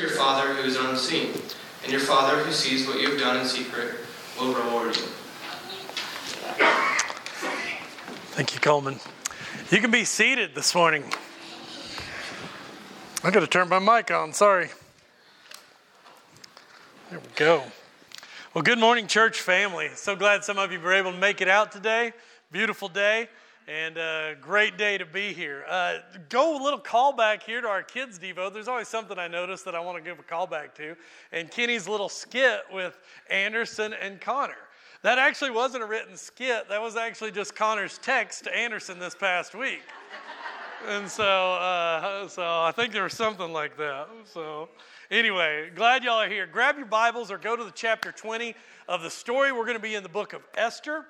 your Father who is unseen, and your Father who sees what you have done in secret will reward you. Thank you, Coleman. You can be seated this morning. I got to turn my mic on, sorry. There we go. Well, good morning, church family. So glad some of you were able to make it out today. Beautiful day and a great day to be here. Uh, go a little callback here to our kids' Devo. There's always something I notice that I want to give a callback to. And Kenny's little skit with Anderson and Connor. That actually wasn't a written skit, that was actually just Connor's text to Anderson this past week. and so, uh, so I think there was something like that. So, anyway, glad y'all are here. Grab your Bibles or go to the chapter 20 of the story. We're going to be in the book of Esther.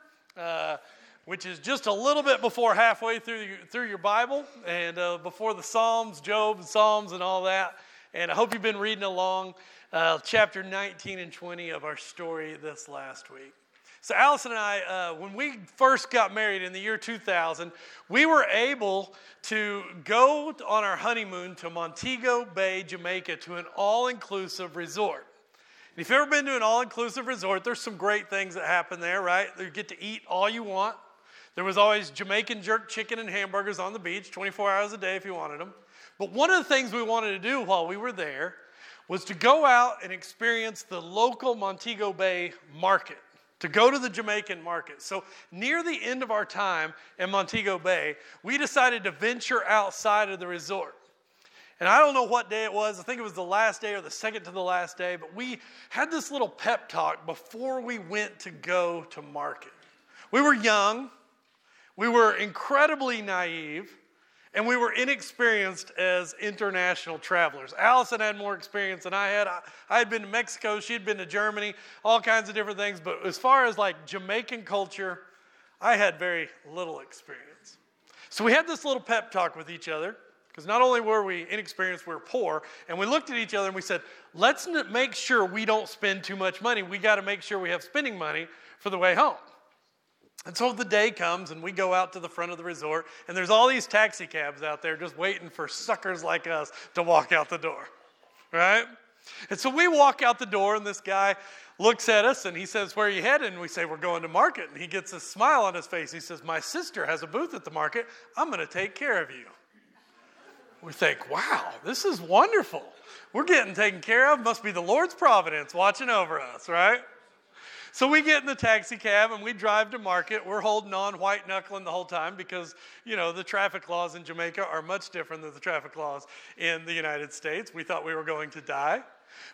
Which is just a little bit before halfway through your, through your Bible and uh, before the Psalms, Job, and Psalms, and all that. And I hope you've been reading along uh, chapter 19 and 20 of our story this last week. So, Allison and I, uh, when we first got married in the year 2000, we were able to go on our honeymoon to Montego Bay, Jamaica, to an all inclusive resort. And if you've ever been to an all inclusive resort, there's some great things that happen there, right? You get to eat all you want. There was always Jamaican jerk chicken and hamburgers on the beach 24 hours a day if you wanted them. But one of the things we wanted to do while we were there was to go out and experience the local Montego Bay market to go to the Jamaican market. So, near the end of our time in Montego Bay, we decided to venture outside of the resort. And I don't know what day it was. I think it was the last day or the second to the last day, but we had this little pep talk before we went to go to market. We were young, we were incredibly naive, and we were inexperienced as international travelers. Allison had more experience than I had. I, I, had been to Mexico, she had been to Germany, all kinds of different things. But as far as like Jamaican culture, I had very little experience. So we had this little pep talk with each other because not only were we inexperienced, we were poor. And we looked at each other and we said, let's make sure we don't spend too much money. We got to make sure we have spending money for the way home. And so the day comes, and we go out to the front of the resort, and there's all these taxi cabs out there just waiting for suckers like us to walk out the door, right? And so we walk out the door, and this guy looks at us and he says, Where are you headed? And we say, We're going to market. And he gets a smile on his face. He says, My sister has a booth at the market. I'm going to take care of you. We think, Wow, this is wonderful. We're getting taken care of. Must be the Lord's providence watching over us, right? So we get in the taxi cab and we drive to market. We're holding on, white knuckling the whole time because, you know, the traffic laws in Jamaica are much different than the traffic laws in the United States. We thought we were going to die.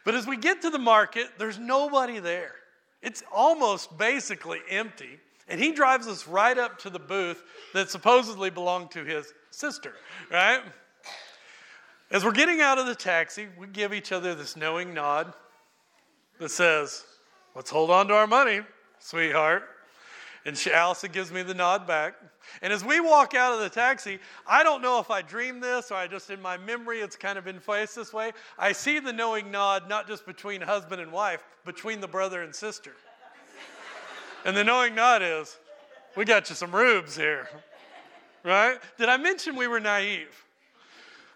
But as we get to the market, there's nobody there. It's almost basically empty. And he drives us right up to the booth that supposedly belonged to his sister, right? As we're getting out of the taxi, we give each other this knowing nod that says, Let's hold on to our money, sweetheart. And she, Allison gives me the nod back. And as we walk out of the taxi, I don't know if I dreamed this or I just in my memory it's kind of been placed this way. I see the knowing nod not just between husband and wife, between the brother and sister. and the knowing nod is, we got you some rubes here. Right? Did I mention we were naive?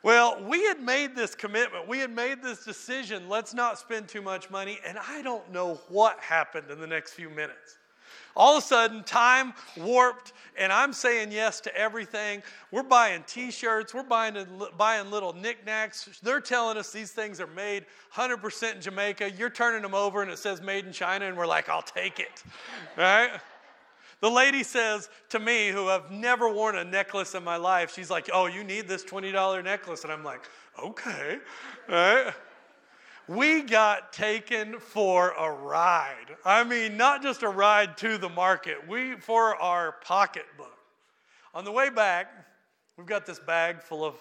Well, we had made this commitment. We had made this decision. Let's not spend too much money. And I don't know what happened in the next few minutes. All of a sudden, time warped, and I'm saying yes to everything. We're buying t shirts, we're buying, buying little knickknacks. They're telling us these things are made 100% in Jamaica. You're turning them over, and it says made in China, and we're like, I'll take it. Right? The lady says to me, who have never worn a necklace in my life, she's like, Oh, you need this $20 necklace. And I'm like, Okay. We got taken for a ride. I mean, not just a ride to the market, we for our pocketbook. On the way back, we've got this bag full of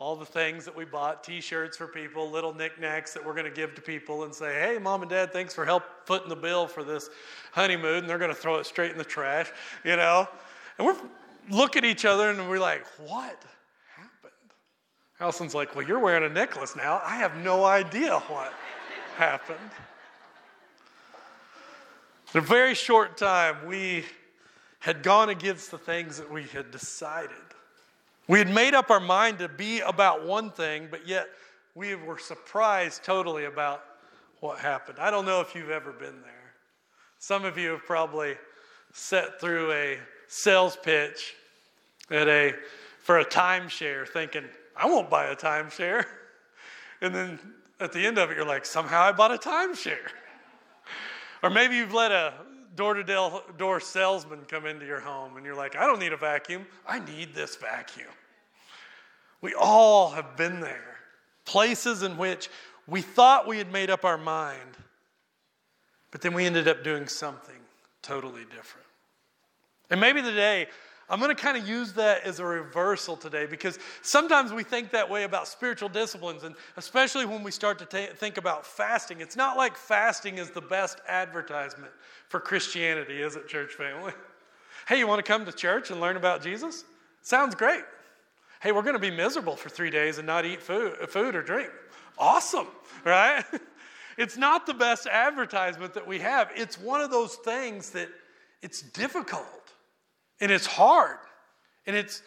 all the things that we bought t-shirts for people little knickknacks that we're going to give to people and say hey mom and dad thanks for help footing the bill for this honeymoon. And they're going to throw it straight in the trash you know? And we're look at each other and we're like what happened? Allison's like well you're wearing a necklace now. I have no idea what happened. In a very short time we had gone against the things that we had decided we had made up our mind to be about one thing, but yet we were surprised totally about what happened. I don't know if you've ever been there. Some of you have probably sat through a sales pitch at a for a timeshare thinking, I won't buy a timeshare. And then at the end of it, you're like, somehow I bought a timeshare. or maybe you've let a door to door salesman come into your home and you're like, I don't need a vacuum. I need this vacuum. We all have been there. Places in which we thought we had made up our mind, but then we ended up doing something totally different. And maybe today, I'm going to kind of use that as a reversal today because sometimes we think that way about spiritual disciplines, and especially when we start to think about fasting. It's not like fasting is the best advertisement for Christianity, is it, church family? Hey, you want to come to church and learn about Jesus? Sounds great. Hey, we're going to be miserable for three days and not eat food, food or drink. Awesome, right? It's not the best advertisement that we have. It's one of those things that it's difficult. And it's hard and it's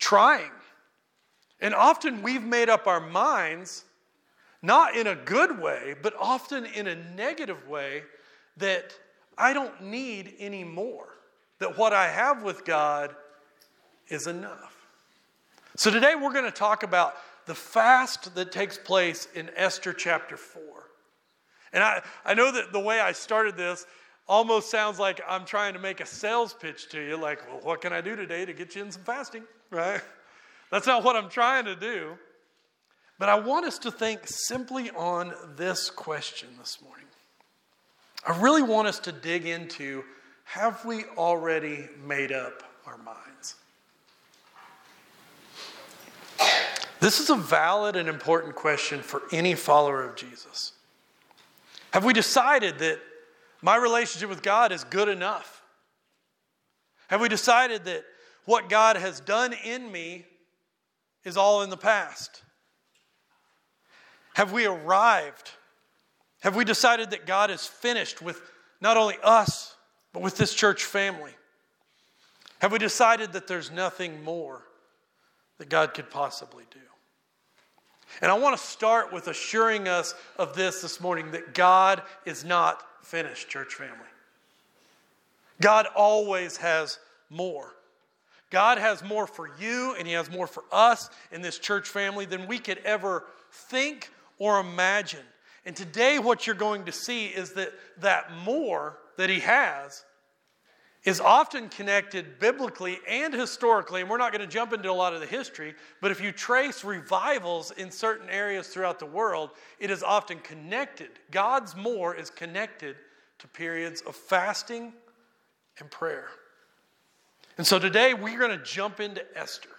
trying. And often we've made up our minds, not in a good way, but often in a negative way, that I don't need any more, that what I have with God is enough. So today we're going to talk about the fast that takes place in Esther chapter 4. And I, I know that the way I started this, almost sounds like I'm trying to make a sales pitch to you, like, well, what can I do today to get you in some fasting, right? That's not what I'm trying to do. But I want us to think simply on this question this morning. I really want us to dig into have we already made up our minds? This is a valid and important question for any follower of Jesus. Have we decided that my relationship with God is good enough? Have we decided that what God has done in me is all in the past? Have we arrived? Have we decided that God is finished with not only us, but with this church family? Have we decided that there's nothing more that God could possibly do? And I want to start with assuring us of this this morning that God is not finished, church family. God always has more. God has more for you and He has more for us in this church family than we could ever think or imagine. And today, what you're going to see is that that more that He has is often connected biblically and historically, and we're not going to jump into a lot of the history, but if you trace revivals in certain areas throughout the world, it is often connected. God's more is connected to periods of fasting and prayer. And so today we're going to jump into Esther.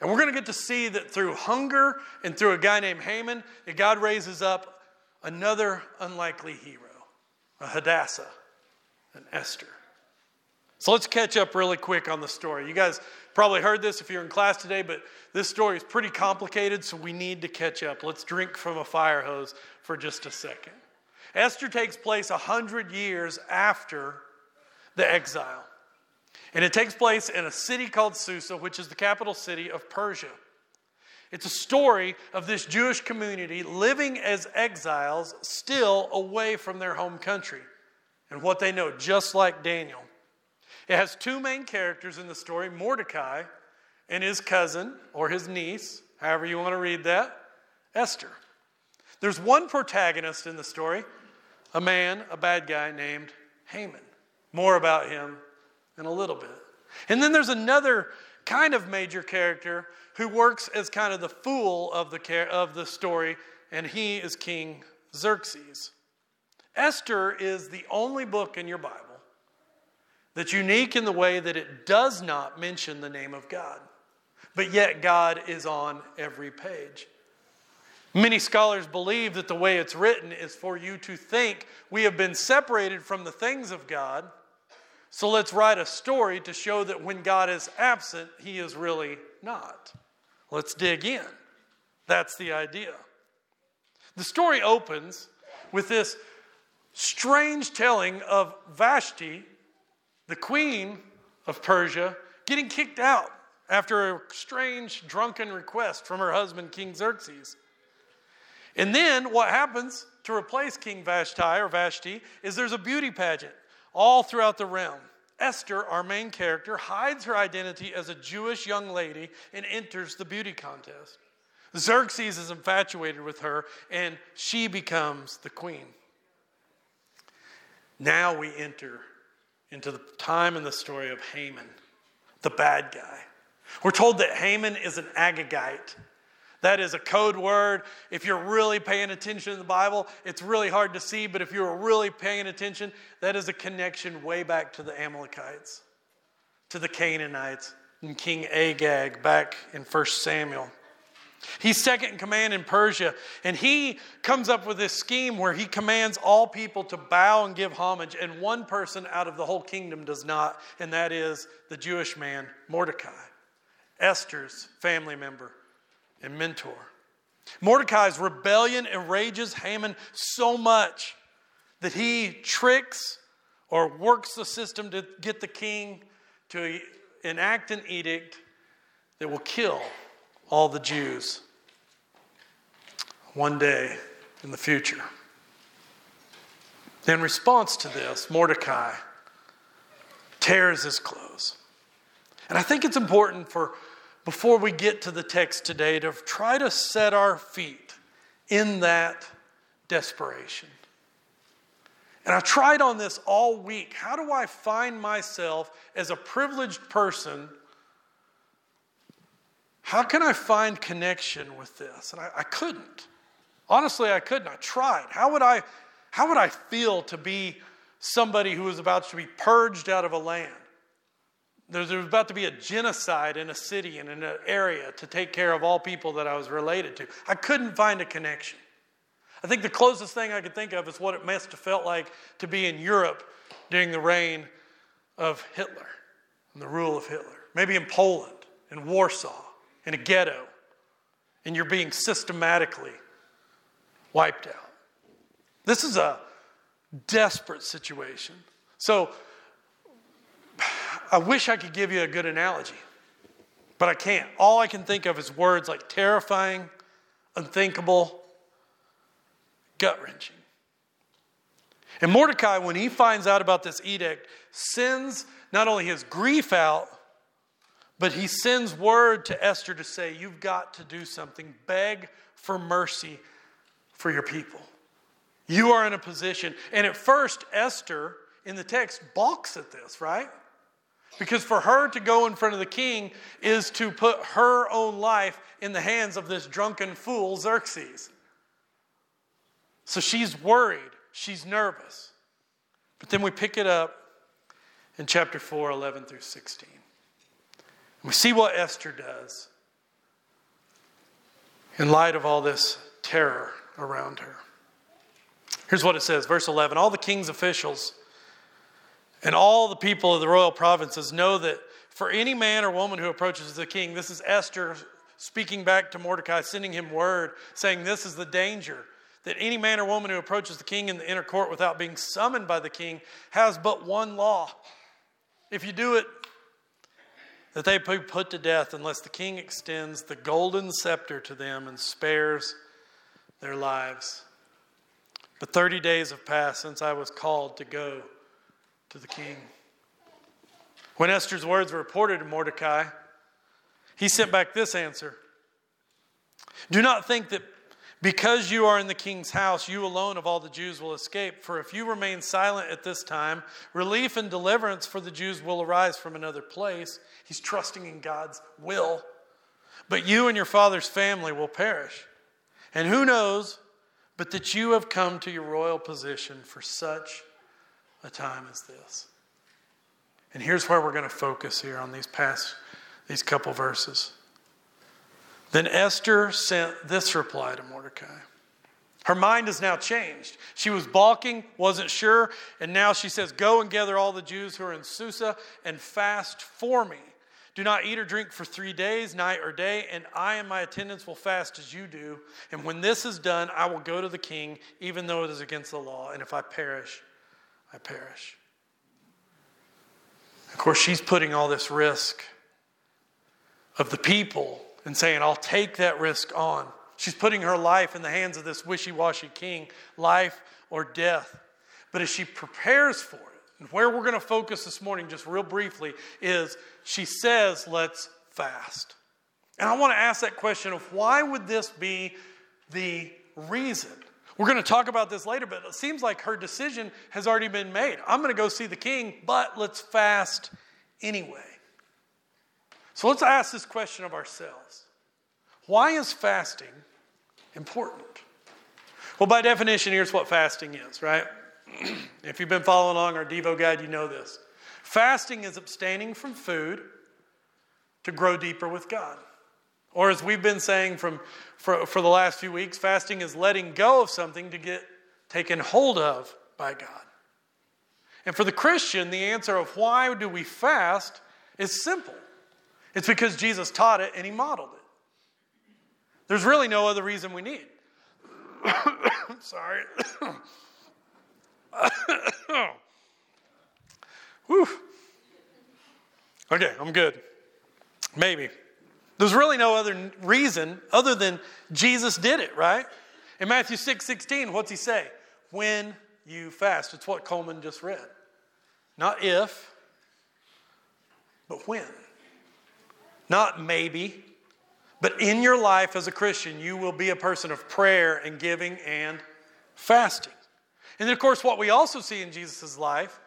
And we're going to get to see that through hunger and through a guy named Haman, that God raises up another unlikely hero, a Hadassah, an Esther. So let's catch up really quick on the story. You guys probably heard this if you're in class today, but this story is pretty complicated, so we need to catch up. Let's drink from a fire hose for just a second. Esther takes place 100 years after the exile. And it takes place in a city called Susa, which is the capital city of Persia. It's a story of this Jewish community living as exiles, still away from their home country and what they know, just like Daniel. It has two main characters in the story Mordecai and his cousin or his niece, however you want to read that, Esther. There's one protagonist in the story, a man, a bad guy named Haman. More about him in a little bit. And then there's another kind of major character who works as kind of the fool of the, of the story, and he is King Xerxes. Esther is the only book in your Bible that's unique in the way that it does not mention the name of God, but yet God is on every page. Many scholars believe that the way it's written is for you to think we have been separated from the things of God. So let's write a story to show that when God is absent, he is really not. Let's dig in. That's the idea. The story opens with this strange telling of Vashti, the queen of Persia, getting kicked out after a strange drunken request from her husband, King Xerxes. And then what happens to replace King Vashti or Vashti is there's a beauty pageant all throughout the realm. Esther, our main character, hides her identity as a Jewish young lady and enters the beauty contest. Xerxes is infatuated with her, and she becomes the queen. Now we enter into the time in the story of Haman, the bad guy. We're told that Haman is an Agagite. That is a code word. If you're really paying attention in the Bible, it's really hard to see, but if you're really paying attention, that is a connection way back to the Amalekites, to the Canaanites, and King Agag back in 1 Samuel. He's second in command in Persia, and he comes up with this scheme where he commands all people to bow and give homage, and one person out of the whole kingdom does not, and that is the Jewish man, Mordecai, Esther's family member and mentor. Mordecai's rebellion enrages Haman so much that he tricks or works the system to get the king to enact an edict that will kill all the Jews one day in the future. In response to this, Mordecai tears his clothes. And I think it's important for before we get to the text today to try to set our feet in that desperation. And I tried on this all week. How do I find myself as a privileged person? How can I find connection with this? And I, I couldn't. Honestly, I couldn't. I tried. How would I, how would I feel to be somebody who was about to be purged out of a land? There was about to be a genocide in a city and in an area to take care of all people that I was related to. I couldn't find a connection. I think the closest thing I could think of is what it must have felt like to be in Europe during the reign of Hitler and the rule of Hitler. Maybe in Poland, in Warsaw, in a ghetto, and you're being systematically wiped out. This is a desperate situation. So, I wish I could give you a good analogy, but I can't. All I can think of is words like terrifying, unthinkable, gut wrenching. And Mordecai, when he finds out about this edict, sends not only his grief out, but he sends word to Esther to say, You've got to do something. Beg for mercy for your people. You are in a position. And at first, Esther in the text balks at this, right? Because for her to go in front of the king is to put her own life in the hands of this drunken fool, Xerxes. So she's worried, she's nervous. But then we pick it up in chapter 4, 11 through 16. We see what Esther does in light of all this terror around her. Here's what it says, verse 11 All the king's officials and all the people of the royal provinces know that for any man or woman who approaches the king, this is Esther speaking back to Mordecai, sending him word, saying, This is the danger that any man or woman who approaches the king in the inner court without being summoned by the king has but one law. If you do it, that they be put to death unless the king extends the golden scepter to them and spares their lives. But 30 days have passed since I was called to go to the king. When Esther's words were reported to Mordecai, he sent back this answer Do not think that because you are in the king's house, you alone of all the Jews will escape. For if you remain silent at this time, relief and deliverance for the Jews will arise from another place. He's trusting in God's will. But you and your father's family will perish. And who knows but that you have come to your royal position for such a time as this. And here's where we're going to focus here on these past these couple verses. Then Esther sent this reply to Mordecai. Her mind has now changed. She was balking, wasn't sure, and now she says, Go and gather all the Jews who are in Susa and fast for me. Do not eat or drink for three days, night or day, and I and my attendants will fast as you do. And when this is done, I will go to the king, even though it is against the law. And if I perish, I perish. Of course, she's putting all this risk of the people and saying, I'll take that risk on. She's putting her life in the hands of this wishy washy king, life or death. But as she prepares for it, and where we're going to focus this morning, just real briefly, is she says, Let's fast. And I want to ask that question of why would this be the reason? We're going to talk about this later, but it seems like her decision has already been made. I'm going to go see the king, but let's fast anyway. So let's ask this question of ourselves Why is fasting important? Well, by definition, here's what fasting is, right? if you've been following along our Devo guide, you know this. Fasting is abstaining from food to grow deeper with God. Or as we've been saying from, for, for the last few weeks, fasting is letting go of something to get taken hold of by God. And for the Christian, the answer of why do we fast is simple. It's because Jesus taught it and he modeled it. There's really no other reason we need. Sorry. Okay, I'm good. Maybe. There's really no other reason other than Jesus did it, right? In Matthew 6 16, what's he say? When you fast. It's what Coleman just read. Not if, but when. Not maybe, but in your life as a Christian, you will be a person of prayer and giving and fasting. And then, of course, what we also see in Jesus' life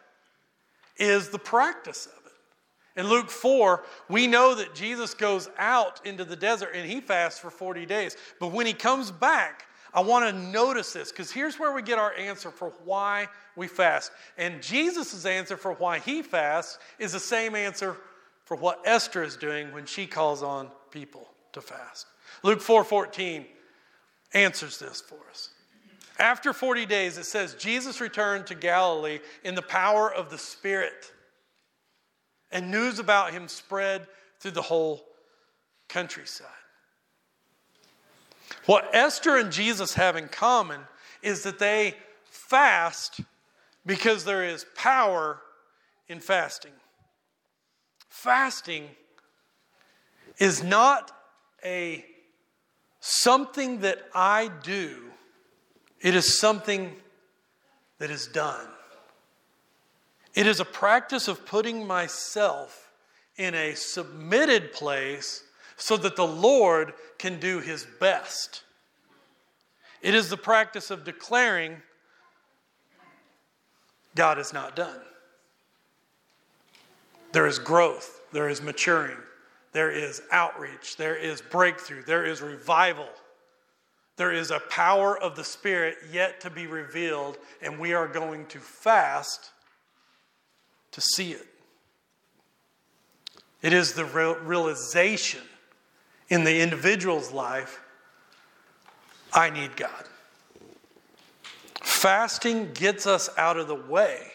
is the practice of it. In Luke 4, we know that Jesus goes out into the desert and he fasts for 40 days. But when he comes back, I want to notice this because here's where we get our answer for why we fast. And Jesus' answer for why he fasts is the same answer for what Esther is doing when she calls on people to fast. Luke 4:14 answers this for us. After 40 days, it says Jesus returned to Galilee in the power of the Spirit, and news about him spread through the whole countryside. What Esther and Jesus have in common is that they fast because there is power in fasting. Fasting is not a something that I do it is something that is done. It is a practice of putting myself in a submitted place so that the Lord can do his best. It is the practice of declaring God is not done. There is growth, there is maturing, there is outreach, there is breakthrough, there is revival. There is a power of the Spirit yet to be revealed, and we are going to fast to see it. It is the realization in the individual's life I need God. Fasting gets us out of the way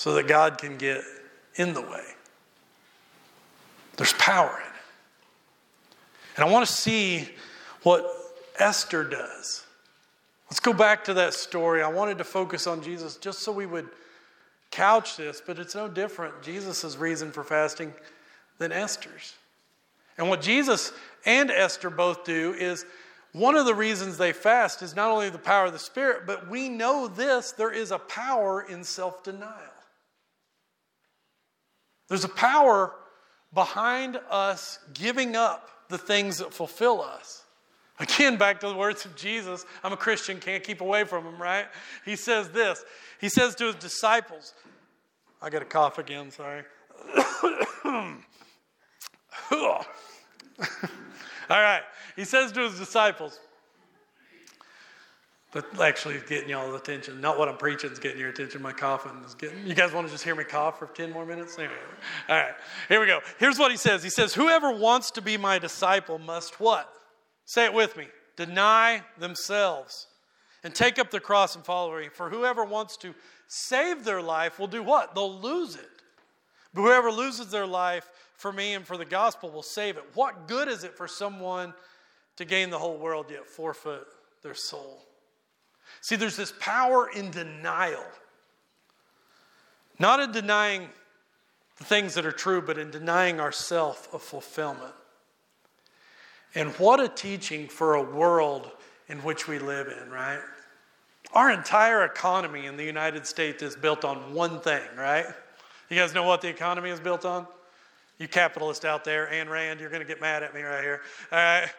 so that God can get in the way. There's power in it. And I want to see what Esther does. Let's go back to that story. I wanted to focus on Jesus just so we would couch this, but it's no different, Jesus' reason for fasting, than Esther's. And what Jesus and Esther both do is one of the reasons they fast is not only the power of the Spirit, but we know this there is a power in self denial. There's a power behind us giving up the things that fulfill us. Again, back to the words of Jesus. I'm a Christian, can't keep away from him, right? He says this. He says to his disciples, I got a cough again, sorry. All right. He says to his disciples, but actually getting y'all's attention. Not what I'm preaching is getting your attention. My coughing is getting. You guys want to just hear me cough for 10 more minutes? Anyway. All right. Here we go. Here's what he says. He says, Whoever wants to be my disciple must what? Say it with me deny themselves and take up the cross and follow me. For whoever wants to save their life will do what? They'll lose it. But whoever loses their life for me and for the gospel will save it. What good is it for someone to gain the whole world yet forfeit their soul? See, there's this power in denial. Not in denying the things that are true, but in denying ourself of fulfillment. And what a teaching for a world in which we live in, right? Our entire economy in the United States is built on one thing, right? You guys know what the economy is built on? You capitalists out there, Ayn Rand, you're going to get mad at me right here. All right.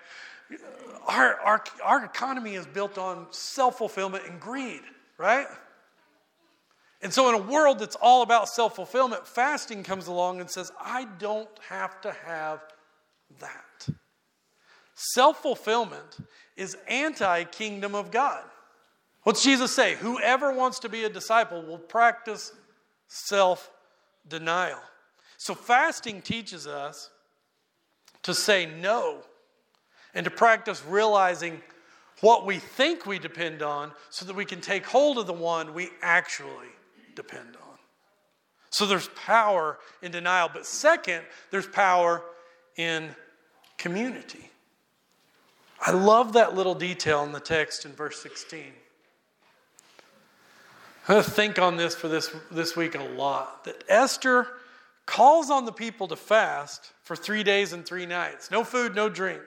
Our, our, our economy is built on self fulfillment and greed, right? And so, in a world that's all about self fulfillment, fasting comes along and says, I don't have to have that. Self fulfillment is anti kingdom of God. What's Jesus say? Whoever wants to be a disciple will practice self denial. So, fasting teaches us to say no and to practice realizing what we think we depend on so that we can take hold of the one we actually depend on. So there's power in denial. But second, there's power in community. I love that little detail in the text in verse 16. I'm going to think on this for this, this week a lot. That Esther calls on the people to fast for three days and three nights no food, no drink.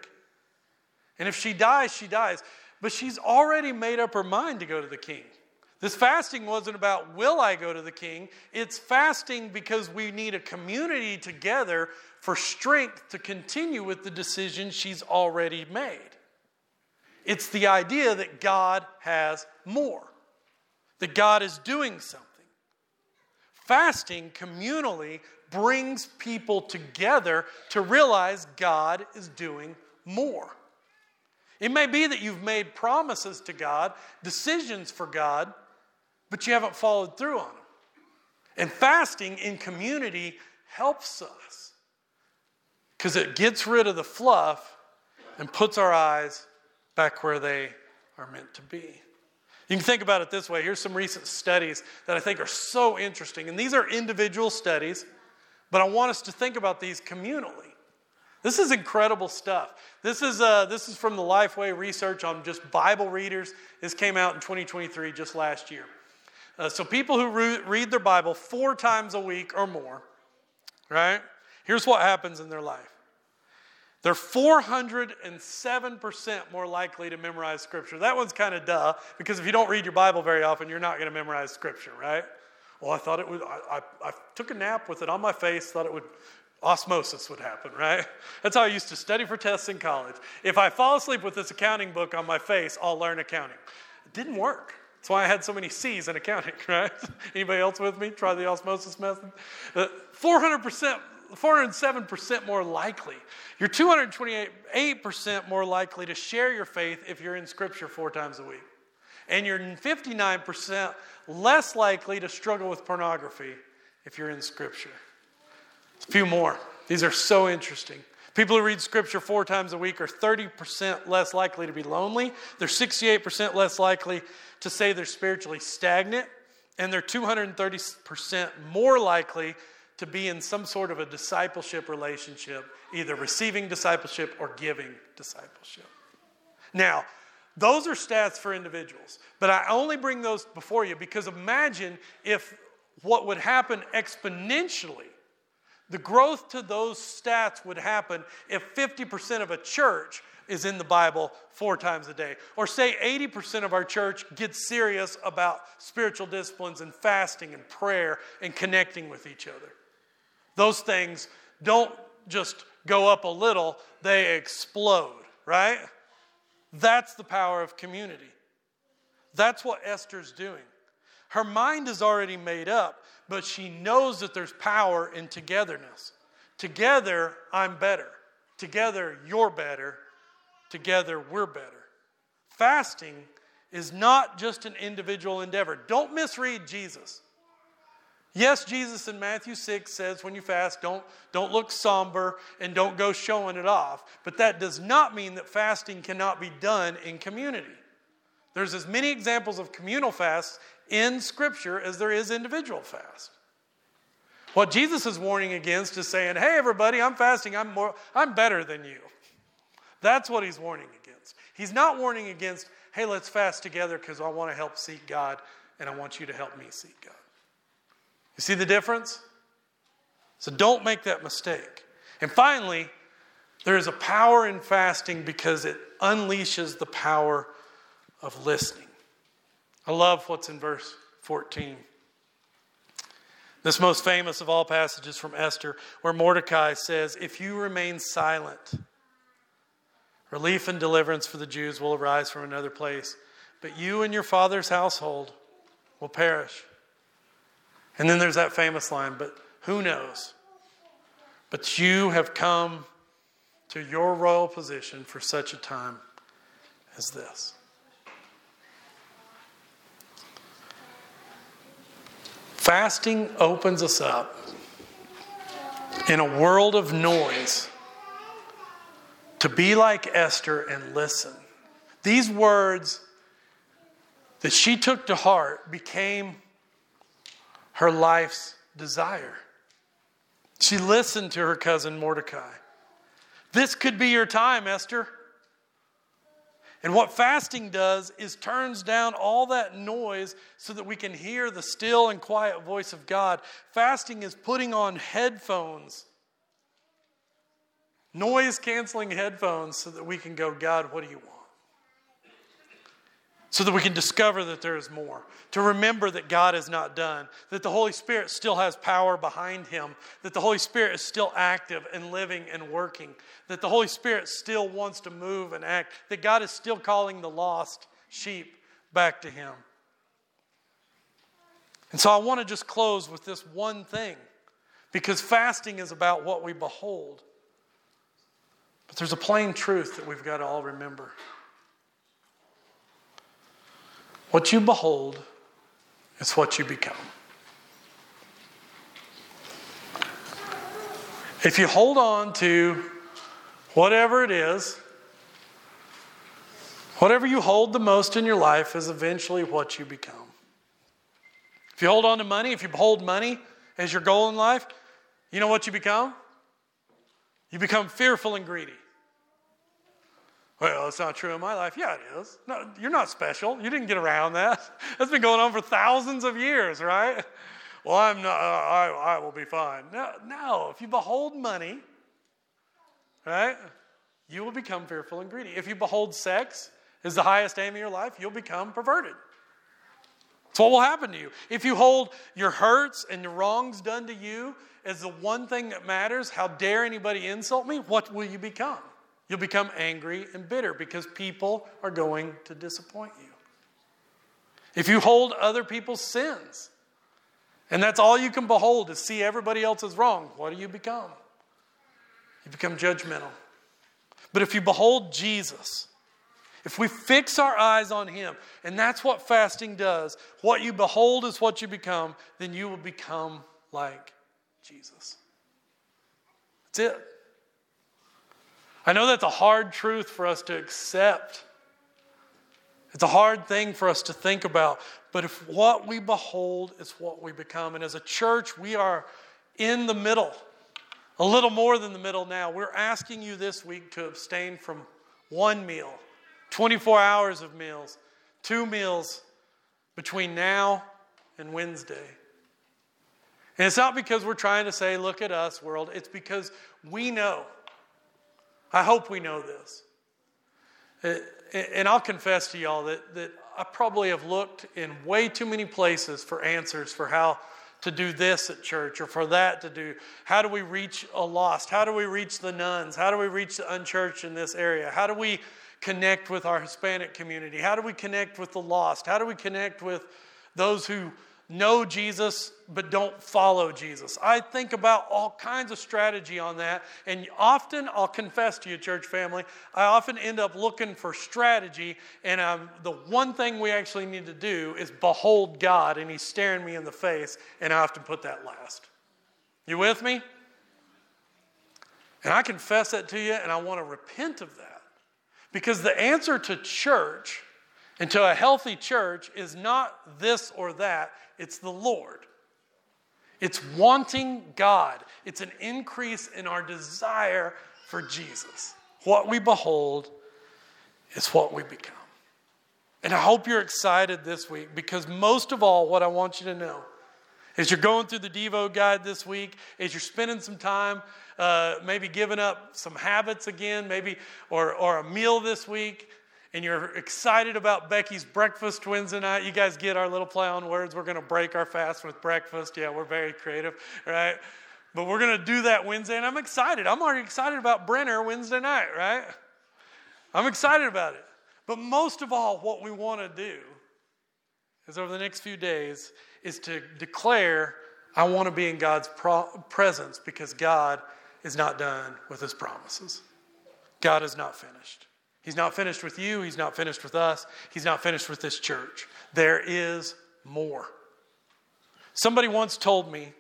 And if she dies, she dies. But she's already made up her mind to go to the king. This fasting wasn't about, will I go to the king? It's fasting because we need a community together for strength to continue with the decision she's already made. It's the idea that God has more, that God is doing something. Fasting communally brings people together to realize God is doing more. It may be that you've made promises to God, decisions for God, but you haven't followed through on them. And fasting in community helps us because it gets rid of the fluff and puts our eyes back where they are meant to be. You can think about it this way. Here's some recent studies that I think are so interesting. And these are individual studies, but I want us to think about these communally. This is incredible stuff. This is, uh, this is from the Lifeway research on just Bible readers. This came out in 2023, just last year. Uh, so, people who re- read their Bible four times a week or more, right? Here's what happens in their life they're 407% more likely to memorize Scripture. That one's kind of duh, because if you don't read your Bible very often, you're not going to memorize Scripture, right? Well, I thought it would, I, I, I took a nap with it on my face, thought it would osmosis would happen, right? That's how I used to study for tests in college. If I fall asleep with this accounting book on my face, I'll learn accounting. It didn't work. That's why I had so many C's in accounting, right? Anybody else with me? Try the osmosis method. Uh, 400%, 407% more likely. You're 228% more likely to share your faith if you're in Scripture four times a week. And you're 59% less likely to struggle with pornography if you're in Scripture. A few more. These are so interesting. People who read scripture four times a week are 30% less likely to be lonely. They're 68% less likely to say they're spiritually stagnant. And they're 230% more likely to be in some sort of a discipleship relationship, either receiving discipleship or giving discipleship. Now, those are stats for individuals, but I only bring those before you because imagine if what would happen exponentially the growth to those stats would happen if 50% of a church is in the Bible four times a day. Or say 80% of our church gets serious about spiritual disciplines and fasting and prayer and connecting with each other. Those things don't just go up a little, they explode, right? That's the power of community. That's what Esther's doing. Her mind is already made up but she knows that there's power in togetherness. Together, I'm better. Together, you're better. Together, we're better. Fasting is not just an individual endeavor. Don't misread Jesus. Yes, Jesus in Matthew 6 says when you fast, don't, don't look somber and don't go showing it off. But that does not mean that fasting cannot be done in community. There's as many examples of communal fasts in Scripture as there is individual fast. What Jesus is warning against is saying, hey, everybody, I'm fasting, I'm, more, I'm better than you. That's what he's warning against. He's not warning against, hey, let's fast together because I want to help seek God and I want you to help me seek God. You see the difference? So don't make that mistake. And finally, There is a power in fasting because it unleashes the power of listening. I love what's in verse 14. This most famous of all passages from Esther, where Mordecai says, If you remain silent, relief and deliverance for the Jews will arise from another place, but you and your father's household will perish. And then there's that famous line, But who knows? But you have come to your royal position for such a time as this. Fasting opens us up in a world of noise to be like Esther and listen. These words that she took to heart became her life's desire. She listened to her cousin Mordecai. This could be your time, Esther. And what fasting does is turns down all that noise so that we can hear the still and quiet voice of God. Fasting is putting on headphones, noise canceling headphones, so that we can go, God, what do you want? So that we can discover that there is more, to remember that God is not done, that the Holy Spirit still has power behind him, that the Holy Spirit is still active and living and working, that the Holy Spirit still wants to move and act, that God is still calling the lost sheep back to him. And so I want to just close with this one thing because fasting is about what we behold. But there's a plain truth that we've got to all remember. What you behold is what you become. If you hold on to whatever it is, whatever you hold the most in your life is eventually what you become. If you hold on to money, if you hold money as your goal in life, you know what you become? You become fearful and greedy. Well, it's not true in my life. Yeah, it is. No, you're not special. You didn't get around that. That's been going on for thousands of years, right? Well, I'm not. Uh, I, I will be fine. No, no. If you behold money, right, you will become fearful and greedy. If you behold sex as the highest aim of your life, you'll become perverted. That's what will happen to you. If you hold your hurts and your wrongs done to you as the one thing that matters, how dare anybody insult me? What will you become? You'll become angry and bitter because people are going to disappoint you. If you hold other people's sins, and that's all you can behold is see everybody else is wrong, what do you become? You become judgmental. But if you behold Jesus, if we fix our eyes on Him, and that's what fasting does, what you behold is what you become, then you will become like Jesus. That's it. I know that's a hard truth for us to accept. It's a hard thing for us to think about. But if what we behold is what we become, and as a church, we are in the middle, a little more than the middle now. We're asking you this week to abstain from one meal, 24 hours of meals, two meals between now and Wednesday. And it's not because we're trying to say, look at us, world. It's because we know I hope we know this. Uh, and I'll confess to y'all that, that I probably have looked in way too many places for answers for how to do this at church or for that to do. How do we reach a lost? How do we reach the nones? How do we reach the unchurched in this area? How do we connect with our Hispanic community? How do we connect with the lost? How do we connect with those who know Jesus but don't follow Jesus. I think about all kinds of strategy on that. And often, I'll confess to you, church family, I often end up looking for strategy. And um, the one thing we actually need to do is behold God, and He's staring me in the face, and I have to put that last. You with me? And I confess that to you, and I want to repent of that. Because the answer to church and to a healthy church is not this or that, it's the Lord. It's wanting God, it's an increase in our desire for Jesus. What we behold is what we become. And I hope you're excited this week because most of all, what I want you to know as you're going through the Devo guide this week, as you're spending some time uh, maybe giving up some habits again, maybe, or, or a meal this week, and you're excited about Becky's breakfast Wednesday night. You guys get our little play on words. We're going to break our fast with breakfast. Yeah, we're very creative, right? But we're going to do that Wednesday, and I'm excited. I'm already excited about Brenner Wednesday night, right? I'm excited about it. But most of all, what we want to do is over the next few days is to declare I want to be in God's pro- presence because God is not done with his promises. God is not finished. He's not finished with you, he's not finished with us, he's not finished with this church. There is more. Somebody once told me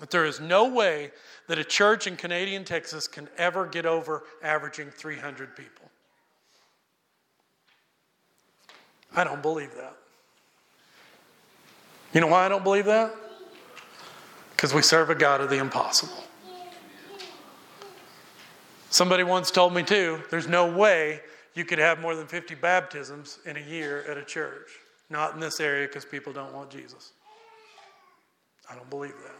that there is no way that a church in Canadian Texas can ever get over averaging 300 people. I don't believe that. You know why I don't believe that? Because we serve a God of the impossible. Somebody once told me, too, there's no way you could have more than 50 baptisms in a year at a church. Not in this area because people don't want Jesus. I don't believe that.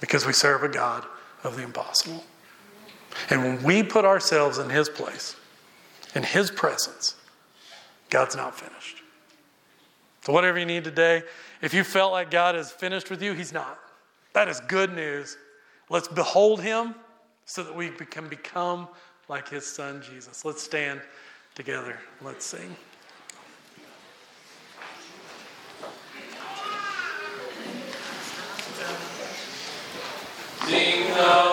Because we serve a God of the impossible. And when we put ourselves in His place, in His presence, God's not finished. So, whatever you need today, if you felt like God is finished with you, He's not. That is good news. Let's behold Him so that we can become like his son Jesus. Let's stand together. Let's sing. Ding dong.